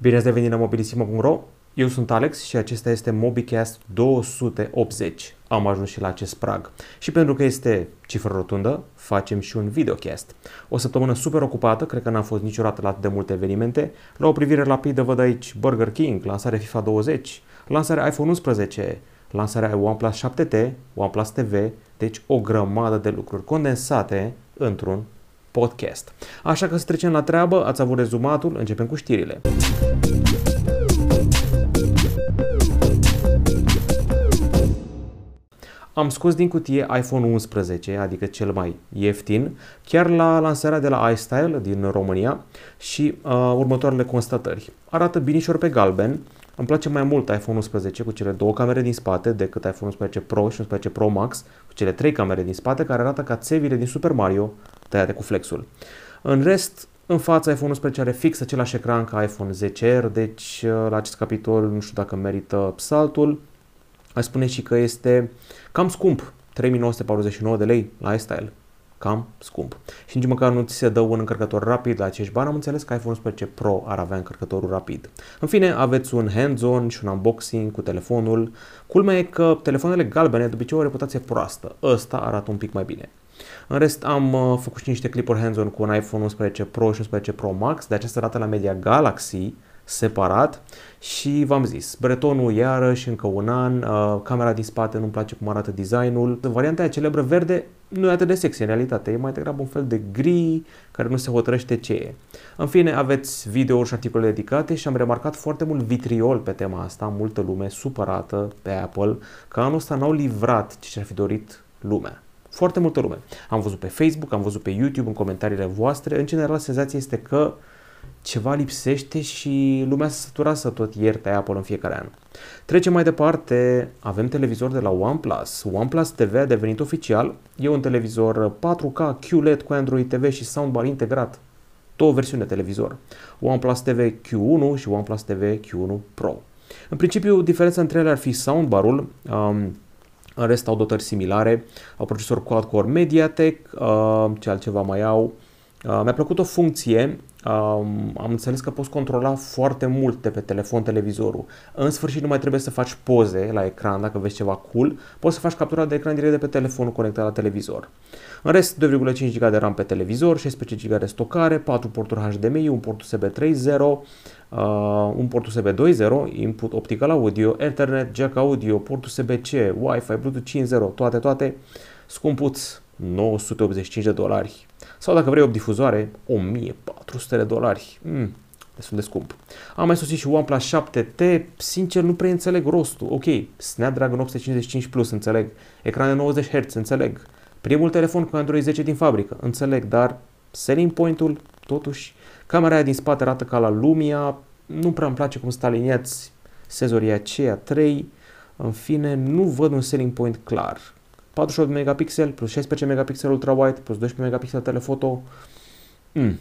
Bine ați revenit la mobilisimo.ro Eu sunt Alex și acesta este MobiCast 280. Am ajuns și la acest prag. Și pentru că este cifră rotundă, facem și un videocast. O săptămână super ocupată, cred că n-am fost niciodată la atât de multe evenimente. La o privire rapidă văd aici Burger King, lansarea FIFA 20, lansarea iPhone 11, lansarea OnePlus 7T, OnePlus TV, deci o grămadă de lucruri condensate într-un podcast. Așa că să trecem la treabă, ați avut rezumatul, începem cu știrile. Am scos din cutie iPhone 11, adică cel mai ieftin, chiar la lansarea de la iStyle din România și uh, următoarele constatări. Arată binișor pe galben, îmi place mai mult iPhone 11 cu cele două camere din spate decât iPhone 11 Pro și 11 Pro Max cu cele trei camere din spate care arată ca țevile din Super Mario tăiate cu flexul. În rest, în fața iPhone 11 are fix același ecran ca iPhone 10R, deci uh, la acest capitol nu știu dacă merită saltul. Aș spune și că este cam scump, 3949 de lei la iStyle cam scump. Și nici măcar nu ți se dă un încărcător rapid la acești bani, am înțeles că iPhone 11 Pro ar avea încărcătorul rapid. În fine, aveți un hands-on și un unboxing cu telefonul. Culmea e că telefoanele galbene de obicei au o reputație proastă. Ăsta arată un pic mai bine. În rest am uh, făcut și niște clipuri hands-on cu un iPhone 11 Pro și 11 Pro Max, de această dată la Media Galaxy, separat și v-am zis, bretonul iarăși încă un an, uh, camera din spate nu-mi place cum arată designul, varianta aia celebră verde nu e atât de sexy în realitate, e mai degrabă un fel de gri care nu se hotărăște ce e. În fine, aveți videouri și articole dedicate și am remarcat foarte mult vitriol pe tema asta, multă lume supărată pe Apple că anul ăsta n-au livrat ce și-ar fi dorit lumea. Foarte multă lume. Am văzut pe Facebook, am văzut pe YouTube, în comentariile voastre. În general, senzația este că ceva lipsește și lumea se sătura să tot ierte Apple în fiecare an. Trecem mai departe, avem televizor de la OnePlus. OnePlus TV a devenit oficial, e un televizor 4K QLED cu Android TV și soundbar integrat. Două versiuni de televizor. OnePlus TV Q1 și OnePlus TV Q1 Pro. În principiu, diferența între ele ar fi soundbarul, um, în rest au dotări similare, au procesor quad-core MediaTek, uh, ce altceva mai au. Uh, mi-a plăcut o funcție um, am înțeles că poți controla foarte multe pe telefon televizorul. În sfârșit nu mai trebuie să faci poze la ecran dacă vezi ceva cool, poți să faci captura de ecran direct de pe telefonul conectat la televizor. În rest, 2,5 GB de RAM pe televizor, 16 GB de stocare, 4 porturi HDMI, un port USB 3.0, uh, un port USB 2.0, input optical audio, Ethernet, jack audio, port USB-C, Wi-Fi, Bluetooth 5.0, toate, toate, scumpuți, 985 de dolari. Sau dacă vrei o difuzoare, 1400 de dolari. Mm, destul de scump. Am mai sosit și OnePlus 7T, sincer nu prea înțeleg rostul. Ok, Snapdragon 855 Plus, înțeleg. Ecran de 90 Hz, înțeleg. Primul telefon cu Android 10 din fabrică, înțeleg, dar selling point-ul, totuși, camera aia din spate arată ca la Lumia, nu prea îmi place cum sunt aliniați sezorii aceia 3, în fine, nu văd un selling point clar. 48 megapixel plus 16 megapixel ultra-wide plus 12 megapixel telefoto. Mm.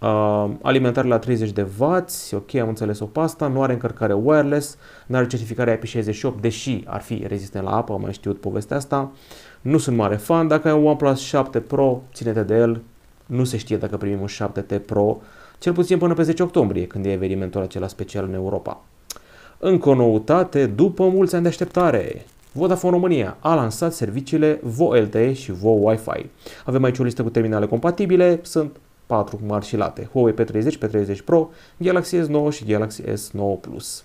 Uh, alimentare la 30 de W, ok, am înțeles-o pe asta, nu are încărcare wireless, nu are certificare IP68, deși ar fi rezistent la apă, am mai știut povestea asta. Nu sunt mare fan, dacă ai un OnePlus 7 Pro, ține-te de el, nu se știe dacă primim un 7T Pro, cel puțin până pe 10 octombrie, când e evenimentul acela special în Europa. Încă o noutate, după mulți ani de așteptare, Vodafone România a lansat serviciile VO LTE și VO Wi-Fi. Avem aici o listă cu terminale compatibile, sunt 4 mari și late, Huawei P30, P30 Pro, Galaxy S9 și Galaxy S9 Plus.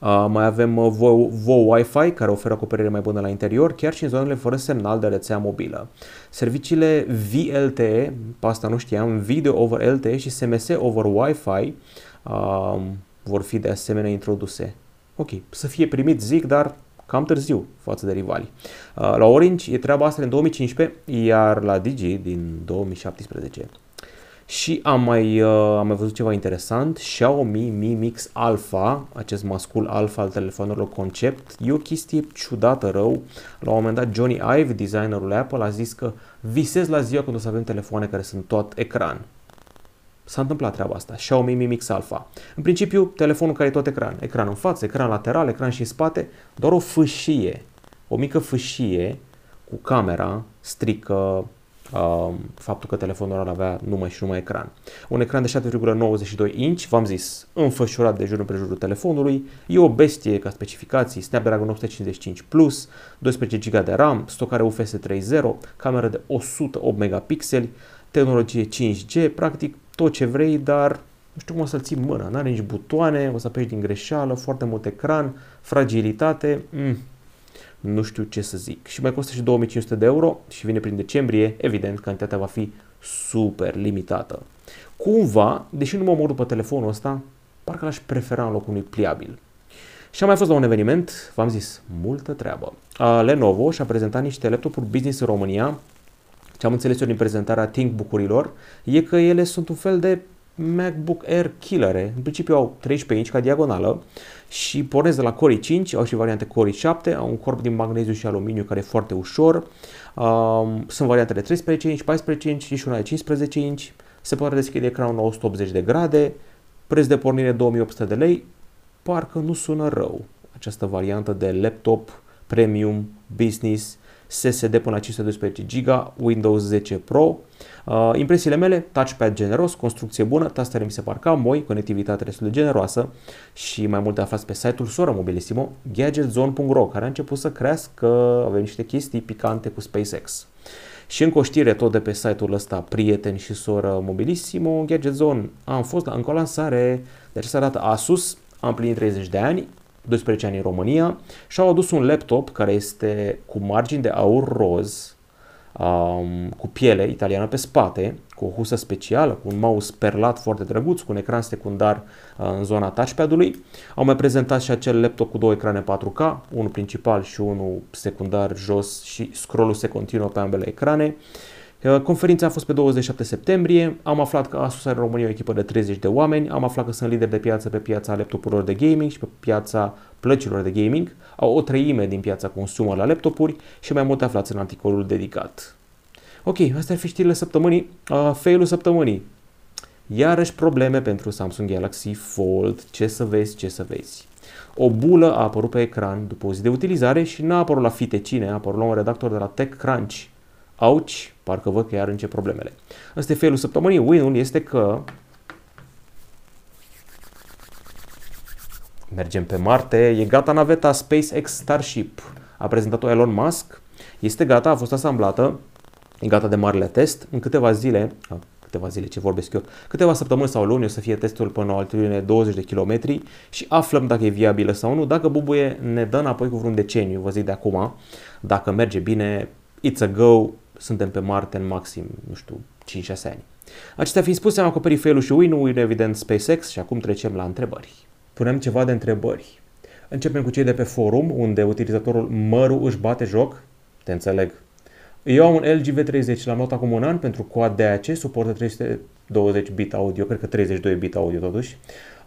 Uh, mai avem uh, VO, VO Wi-Fi care oferă acoperire mai bună la interior, chiar și în zonele fără semnal de rețea mobilă. Serviciile VLTE, pe asta nu știam, Video over LTE și SMS over Wi-Fi uh, vor fi de asemenea introduse. Ok, să fie primit, zic, dar cam târziu față de rivali. Uh, la Orange e treaba asta în 2015, iar la Digi din 2017. Și am mai, uh, am mai văzut ceva interesant, Xiaomi Mi Mix Alpha, acest mascul alpha al telefonelor concept, e o chestie ciudată rău. La un moment dat Johnny Ive, designerul Apple, a zis că visez la ziua când o să avem telefoane care sunt tot ecran. S-a întâmplat treaba asta. Xiaomi Mi Mix Alpha. În principiu, telefonul care e tot ecran. Ecran în față, ecran lateral, ecran și în spate, doar o fâșie, o mică fâșie cu camera strică uh, faptul că telefonul ăla avea numai și numai ecran. Un ecran de 7,92 inch, v-am zis, înfășurat de jur împrejurul telefonului, e o bestie ca specificații, Snapdragon 855 Plus, 12 GB de RAM, stocare UFS 3.0, cameră de 108 megapixeli, tehnologie 5G, practic tot ce vrei, dar nu știu cum o să-l ții în mână, n-are nici butoane, o să apeși din greșeală, foarte mult ecran, fragilitate, mm, nu știu ce să zic. Și mai costă și 2500 de euro și vine prin decembrie, evident, cantitatea va fi super limitată. Cumva, deși nu mă omor după telefonul ăsta, parcă l-aș prefera în locul unui pliabil. Și am mai fost la un eveniment, v-am zis, multă treabă. Lenovo și-a prezentat niște laptopuri business în România. Ce am înțeles eu din prezentarea ThinkBook-urilor e că ele sunt un fel de MacBook Air killere. În principiu au 13 inch ca diagonală și pornesc de la Core i5, au și variante Core i7, au un corp din magneziu și aluminiu care e foarte ușor. Um, sunt variante de 13 inch, 14 inch și una de 15 inch. Se poate deschide ecranul 180 de grade, preț de pornire 2800 de lei. Parcă nu sună rău această variantă de laptop premium business SSD până la 512 GB, Windows 10 Pro. Uh, impresiile mele, touchpad generos, construcție bună, tastele mi se par cam moi, conectivitate destul de generoasă și mai multe aflați pe site-ul Sora Mobilissimo, gadgetzone.ro, care a început să crească, avem niște chestii picante cu SpaceX. Și încă o știre tot de pe site-ul ăsta, prieten și soră Mobilissimo, Gadget Zone. Am fost la încă o lansare, de această dată Asus, am plinit 30 de ani, 12 ani în România și au adus un laptop care este cu margini de aur roz, um, cu piele italiană pe spate, cu o husă specială, cu un mouse perlat foarte drăguț, cu un ecran secundar uh, în zona touchpad-ului. Au mai prezentat și acel laptop cu două ecrane 4K, unul principal și unul secundar jos și scrollul se continuă pe ambele ecrane. Uh, conferința a fost pe 27 septembrie, am aflat că Asus are în România o echipă de 30 de oameni, am aflat că sunt lideri de piață pe piața laptopurilor de gaming și pe piața plăcilor de gaming, au o treime din piața consumer la laptopuri și mai multe aflați în articolul dedicat. Ok, astea ar fi știrile săptămânii. Uh, failul săptămânii. Iarăși probleme pentru Samsung Galaxy Fold. Ce să vezi, ce să vezi. O bulă a apărut pe ecran după o zi de utilizare și n-a apărut la fite cine, a apărut la un redactor de la TechCrunch. Auci, parcă văd că iar încep problemele. Asta e failul săptămânii. Win-ul este că mergem pe Marte, e gata naveta SpaceX Starship. A prezentat-o Elon Musk, este gata, a fost asamblată, e gata de marele test. În câteva zile, câteva zile ce vorbesc eu, câteva săptămâni sau luni o să fie testul până la o altitudine 20 de kilometri și aflăm dacă e viabilă sau nu. Dacă bubuie, ne dă înapoi cu vreun deceniu, vă zic de acum. Dacă merge bine, it's a go, suntem pe Marte în maxim, nu știu, 5-6 ani. Acestea fiind spuse, am acoperit fail și win-ul, evident SpaceX și acum trecem la întrebări. Punem ceva de întrebări. Începem cu cei de pe forum, unde utilizatorul Măru își bate joc. Te înțeleg. Eu am un LG V30, l-am luat acum un an pentru quad DAC, suportă 320 bit audio, cred că 32 bit audio totuși.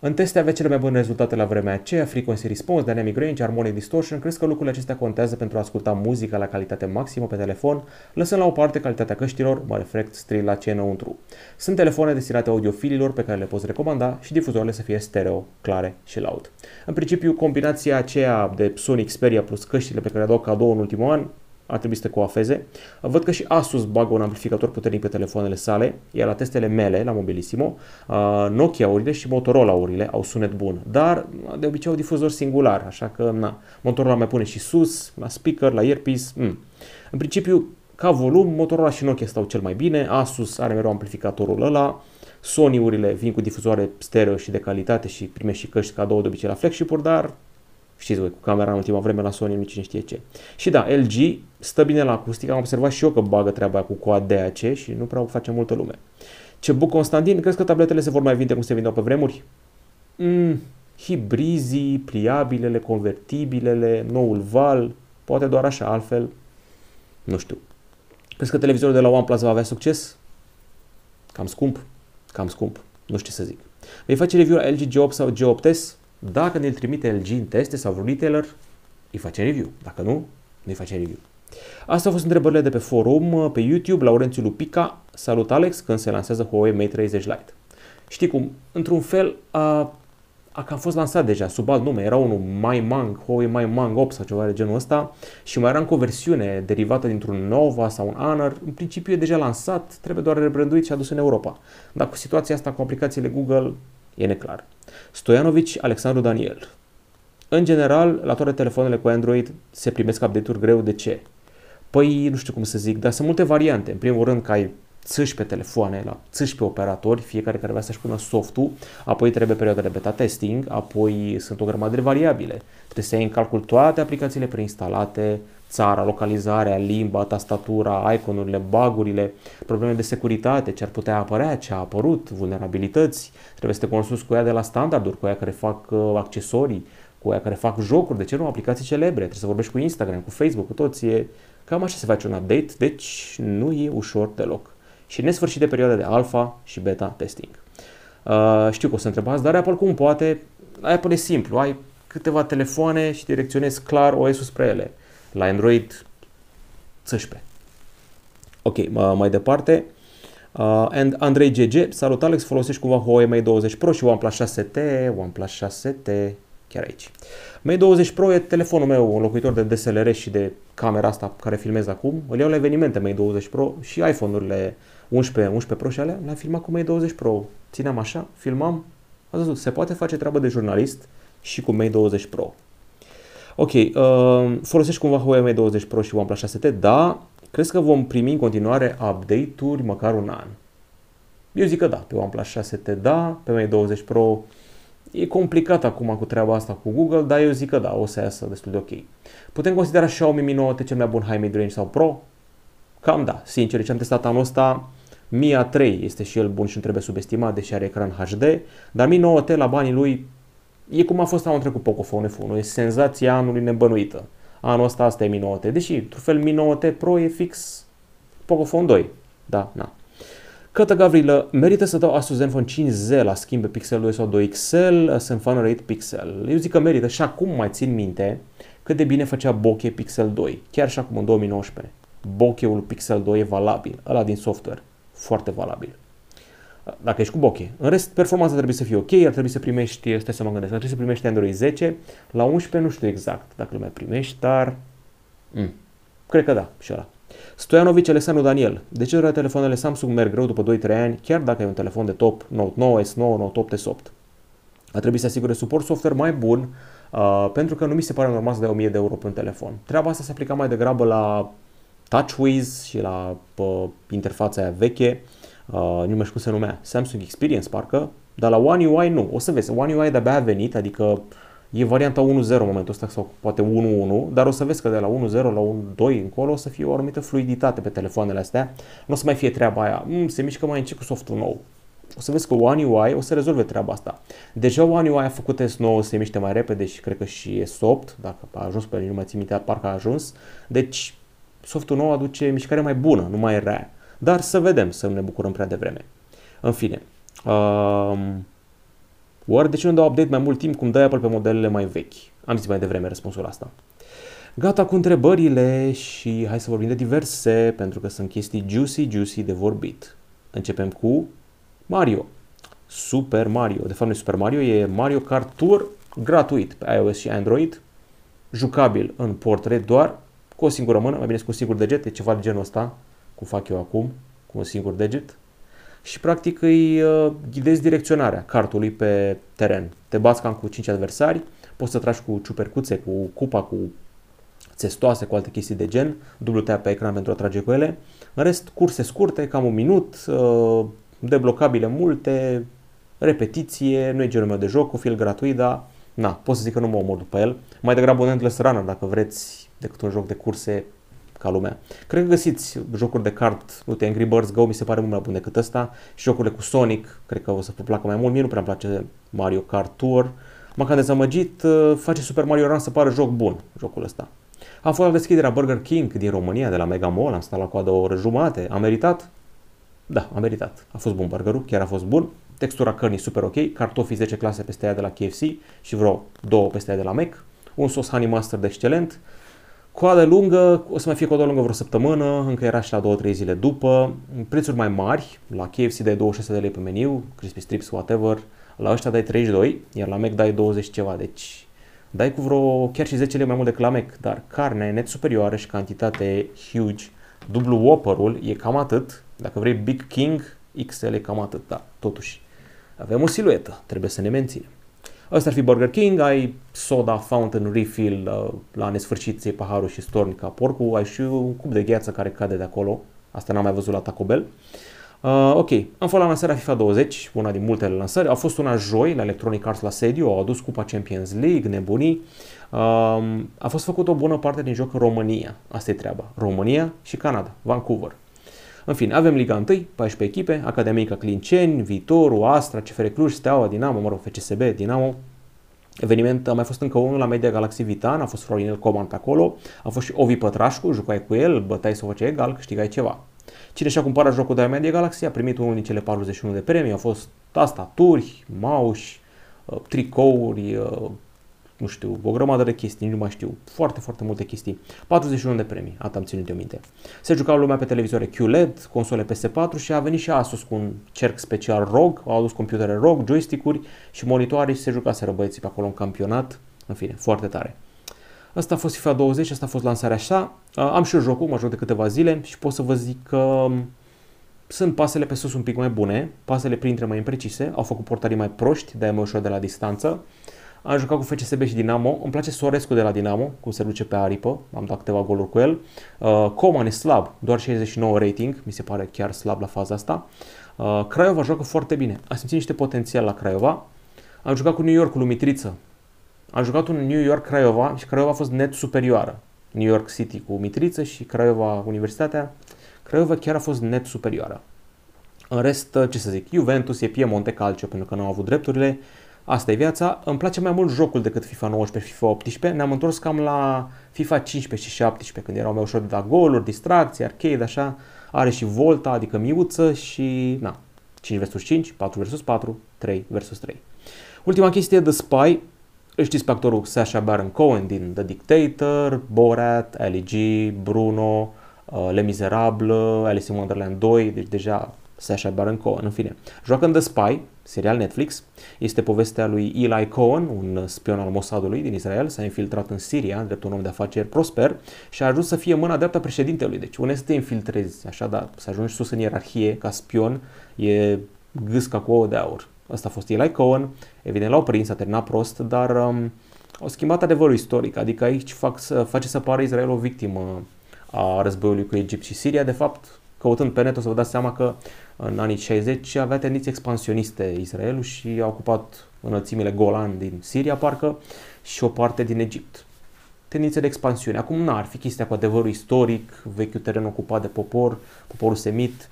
În teste avea cele mai bune rezultate la vremea aceea, Frequency Response, Dynamic Range, Harmonic Distortion. Crezi că lucrurile acestea contează pentru a asculta muzica la calitate maximă pe telefon, lăsând la o parte calitatea căștilor, mă refer strict la ce înăuntru. Sunt telefoane destinate audiofililor pe care le poți recomanda și difuzoarele să fie stereo, clare și loud. În principiu, combinația aceea de Sony Xperia plus căștile pe care le dau cadou în ultimul an ar trebui să te coafeze. Văd că și Asus bagă un amplificator puternic pe telefoanele sale, iar la testele mele, la Mobilissimo, Nokia-urile și Motorola-urile au sunet bun, dar de obicei au difuzor singular, așa că na, Motorola mai pune și sus, la speaker, la earpiece. Mm. În principiu, ca volum, Motorola și Nokia stau cel mai bine, Asus are mereu amplificatorul ăla, Sony-urile vin cu difuzoare stereo și de calitate și primești și căști cadou de obicei la flagship-uri, dar Știți voi, cu camera în ultima vreme la Sony, nu cine știe ce. Și da, LG stă bine la acustică, am observat și eu că bagă treaba cu coad DAC și nu prea o face multă lume. Ce buc Constantin, crezi că tabletele se vor mai vinde cum se vindeau pe vremuri? Mm, hibrizii, pliabilele, convertibilele, noul val, poate doar așa, altfel, nu știu. Crezi că televizorul de la OnePlus va avea succes? Cam scump, cam scump, nu știu ce să zic. Vei face review la LG G8 sau G8S? Dacă ne-l trimite LG în teste sau vreun retailer, îi face review. Dacă nu, nu-i face review. Astea au fost întrebările de pe forum, pe YouTube, Laurențiu Lupica. Salut Alex, când se lansează Huawei Mate 30 Lite. Știi cum, într-un fel, a, a cam fost lansat deja sub alt nume. Era unul My Mang, Huawei My Mang 8 sau ceva de genul ăsta și mai era încă o versiune derivată dintr-un Nova sau un Honor. În principiu e deja lansat, trebuie doar rebranduit și adus în Europa. Dar cu situația asta, cu aplicațiile Google, e neclar. Stoianovici Alexandru Daniel. În general, la toate telefoanele cu Android se primesc update-uri greu. De ce? Păi, nu știu cum să zic, dar sunt multe variante. În primul rând că ai țâși pe telefoane, la țâși pe operatori, fiecare care vrea să-și pună softul, apoi trebuie perioada de beta testing, apoi sunt o grămadă de variabile. Trebuie să iei în calcul toate aplicațiile preinstalate, țara, localizarea, limba, tastatura, iconurile, bagurile, probleme de securitate, ce ar putea apărea, ce a apărut, vulnerabilități, trebuie să te consulți cu ea de la standarduri, cu ea care fac uh, accesorii, cu ea care fac jocuri, de ce nu aplicații celebre, trebuie să vorbești cu Instagram, cu Facebook, cu toți, e cam așa se face un update, deci nu e ușor deloc și nesfârșit de perioade de alfa și beta testing. Uh, știu că o să întrebați, dar Apple cum poate? La Apple e simplu, ai câteva telefoane și direcționezi clar OS-ul spre ele. La Android, 11. Ok, mai departe. Uh, and Andrei GG, salut Alex, folosești cumva Huawei Mate 20 Pro și OnePlus 6T, OnePlus 6T, chiar aici. Mate 20 Pro e telefonul meu, un locuitor de DSLR și de camera asta care filmez acum. Îl iau la evenimente Mate 20 Pro și iPhone-urile 11, 11 Pro și alea, le-am filmat cu Mate 20 Pro. Țineam așa, filmam, ați văzut, se poate face treabă de jurnalist și cu Mate 20 Pro. Ok, uh, folosești cumva Huawei Mate 20 Pro și OnePlus 6T? Da, crezi că vom primi în continuare update-uri măcar un an? Eu zic că da, pe OnePlus 6T da, pe Mate 20 Pro e complicat acum cu treaba asta cu Google, dar eu zic că da, o să iasă destul de ok. Putem considera Xiaomi Mi 9T cel mai bun high mid-range sau Pro? Cam da, sincer, ce am testat anul ăsta, Mi A3 este și el bun și nu trebuie subestimat, deși are ecran HD, dar Mi 9T la banii lui e cum a fost anul trecut Pocophone F1, e senzația anului nebănuită. Anul ăsta asta e Mi 9T, deși, într-un fel, Mi 9T Pro e fix Pocophone 2. Da, na. Cătă Gavrilă, merită să dau Asus Zenfone 5Z la schimb pe Pixel 2 sau 2XL, sunt fan rate Pixel. Eu zic că merită și acum mai țin minte cât de bine făcea bokeh Pixel 2, chiar și acum în 2019 bokeh-ul Pixel 2 e valabil, ăla din software, foarte valabil. Dacă ești cu bokeh. În rest, performanța trebuie să fie ok, ar trebui să primești, stai să mă gândesc, ar trebui să primești Android 10, la 11 nu știu exact dacă îl mai primești, dar mm, cred că da, și ăla. Stoianovici Alexandru Daniel. De ce doar telefoanele Samsung merg greu după 2-3 ani, chiar dacă ai un telefon de top Note 9, S9, Note 8, S8? A trebuit să asigure suport software mai bun, uh, pentru că nu mi se pare normal să dai 1000 de euro pe un telefon. Treaba asta se aplica mai degrabă la TouchWiz și la pă, interfața aia veche, uh, nu mai știu cum se numea, Samsung Experience parcă, dar la One UI nu. O să vezi, One UI de-abia a venit, adică e varianta 1.0 în momentul ăsta sau poate 1.1, dar o să vezi că de la 1.0 la 1.2 încolo o să fie o anumită fluiditate pe telefoanele astea. Nu o să mai fie treaba aia, mm, se mișcă mai încet cu softul nou. O să vezi că One UI o să rezolve treaba asta. Deja One UI a făcut S9 să se miște mai repede și cred că și S8, dacă a ajuns pe nu mai țin minte, parcă a ajuns. Deci softul nou aduce mișcare mai bună, nu mai rea. Dar să vedem, să nu ne bucurăm prea devreme. În fine. Um, oare de ce nu dau update mai mult timp cum dai Apple pe modelele mai vechi? Am zis mai devreme răspunsul asta. Gata cu întrebările și hai să vorbim de diverse, pentru că sunt chestii juicy, juicy de vorbit. Începem cu Mario. Super Mario. De fapt nu e Super Mario, e Mario Kart Tour gratuit pe iOS și Android, jucabil în portret doar cu o singură mână, mai bine cu un singur deget, e ceva de genul ăsta, cum fac eu acum, cu un singur deget. Și practic îi uh, ghidezi direcționarea cartului pe teren. Te bați cam cu 5 adversari, poți să tragi cu ciupercuțe, cu cupa, cu țestoase, cu alte chestii de gen, dublu tap pe ecran pentru a trage cu ele. În rest, curse scurte, cam un minut, uh, deblocabile multe, repetiție, nu e genul meu de joc, cu fil gratuit, dar na, pot să zic că nu mă omor după el. Mai degrabă un Endless Runner dacă vreți decât un joc de curse ca lumea. Cred că găsiți jocuri de card, uite, Angry Birds Go mi se pare mult mai bun decât ăsta și jocurile cu Sonic, cred că o să vă placă mai mult. Mie nu prea îmi place Mario Kart Tour. M-a cam dezamăgit, uh, face Super Mario Run să pară joc bun, jocul ăsta. Am fost la deschiderea Burger King din România, de la Mega Mall, am stat la coadă o oră jumate. A meritat? Da, a meritat. A fost bun burgerul, chiar a fost bun. Textura cărnii super ok, cartofii 10 clase peste aia de la KFC și vreo două peste aia de la Mac. Un sos honey mustard excelent, Coadă lungă, o să mai fie coadă lungă vreo săptămână, încă era și la 2-3 zile după. Prețuri mai mari, la KFC de 26 de lei pe meniu, crispy strips, whatever, La ăștia dai 32, iar la Mac dai 20 ceva, deci dai cu vreo chiar și 10 lei mai mult decât la Mac, dar carnea e net superioară și cantitate huge. Dublu Whopper-ul e cam atât, dacă vrei Big King, XL e cam atât, da, totuși. Avem o siluetă, trebuie să ne menținem. Ăsta ar fi Burger King, ai soda fountain refill uh, la nesfârșit, ți paharul și storni ca porcul, ai și un cup de gheață care cade de acolo, asta n-am mai văzut la Taco Bell. Uh, ok, am fost la lansarea FIFA 20, una din multele lansări. A fost una joi la Electronic Arts la sediu, au adus Cupa Champions League, nebunii. Uh, a fost făcut o bună parte din joc în România, asta e treaba. România și Canada, Vancouver. În fine, avem Liga 1, 14 echipe, Academica Clinceni, Viitorul, Astra, CFR Cluj, Steaua, Dinamo, mă rog, FCSB, Dinamo. Eveniment a mai fost încă unul la Media Galaxy Vitan, a fost Florinel Coman pe acolo, a fost și Ovi Pătrașcu, jucai cu el, bătai să o egal, câștigai ceva. Cine și-a cumpărat jocul de la Media Galaxy a primit unul din cele 41 de premii, au fost tastaturi, mouse, uh, tricouri, uh, nu știu, o grămadă de chestii, nu mai știu, foarte, foarte multe chestii. 41 de premii, atât am ținut eu minte. Se jucau lumea pe televizoare QLED, console PS4 și a venit și Asus cu un cerc special ROG, au adus computere ROG, joystick-uri și monitoare și se jucaseră băieții pe acolo în campionat, în fine, foarte tare. Asta a fost FIFA 20, asta a fost lansarea așa. Am și eu jocul, mă joc de câteva zile și pot să vă zic că sunt pasele pe sus un pic mai bune, pasele printre mai imprecise, au făcut portarii mai proști, de-aia mai ușor de la distanță. Am jucat cu FCSB și Dinamo. Îmi place Sorescu de la Dinamo, cum se duce pe aripă. Am dat câteva goluri cu el. Uh, Coman e slab, doar 69 rating. Mi se pare chiar slab la faza asta. Uh, Craiova joacă foarte bine. Am simțit niște potențial la Craiova. Am jucat cu New York, cu Lumitriță. Am jucat un New York Craiova și Craiova a fost net superioară. New York City cu Mitriță și Craiova Universitatea. Craiova chiar a fost net superioară. În rest, ce să zic, Juventus e Piemonte Calcio pentru că nu au avut drepturile. Asta e viața. Îmi place mai mult jocul decât FIFA 19 FIFA 18. Ne-am întors cam la FIFA 15 și 17 când erau mai ușor de dat goluri, distracții, arcade, așa. Are și volta, adică miuță și na, 5 vs 5, 4 vs 4, 3 vs 3. Ultima chestie de Spy, îl știți pe actorul Sacha Baron Cohen din The Dictator, Borat, Ali G, Bruno, uh, Le Miserable, Alice in Wonderland 2, deci deja Sacha Baron Cohen, în fine. Joacă în The Spy, serial Netflix. Este povestea lui Eli Cohen, un spion al Mossadului din Israel, s-a infiltrat în Siria, drept un om de afaceri prosper și a ajuns să fie mâna dreaptă președintelui. Deci unde să te infiltrezi, așa, dar să ajungi sus în ierarhie ca spion e gâsca cu ouă de aur. Asta a fost Eli Cohen, evident l-au prins, a terminat prost, dar um, au schimbat adevărul istoric, adică aici fac să, face să pară Israel o victimă a războiului cu Egipt și Siria. De fapt, căutând pe net o să vă dați seama că în anii 60 avea tendințe expansioniste Israelul și a ocupat înălțimile Golan din Siria, parcă, și o parte din Egipt. Tendințe de expansiune. Acum n-ar fi chestia cu adevărul istoric, vechiul teren ocupat de popor, poporul semit,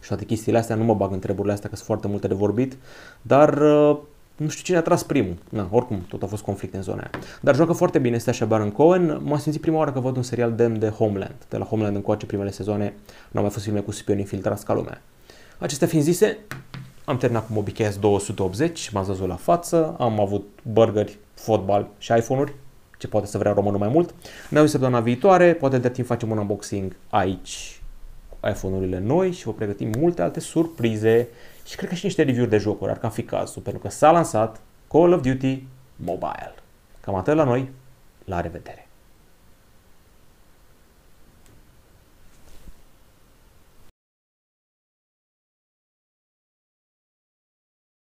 și toate chestiile astea, nu mă bag în treburile astea că sunt foarte multe de vorbit, dar uh, nu știu cine a tras primul. Na, oricum, tot a fost conflict în zona aia. Dar joacă foarte bine, este așa Baron Cohen. M-am simțit prima oară că văd un serial demn de Homeland. De la Homeland încoace primele sezoane nu au mai fost filme cu spioni infiltrați ca lumea. Acestea fiind zise, am terminat cu MobiCast 280, m-ați văzut la față, am avut burgeri, fotbal și iPhone-uri, ce poate să vrea românul mai mult. Ne auzim săptămâna viitoare, poate de timp facem un unboxing aici iPhone-urile noi și vă pregătim multe alte surprize și cred că și niște review-uri de jocuri, ar cam fi cazul, pentru că s-a lansat Call of Duty Mobile. Cam atât la noi, la revedere!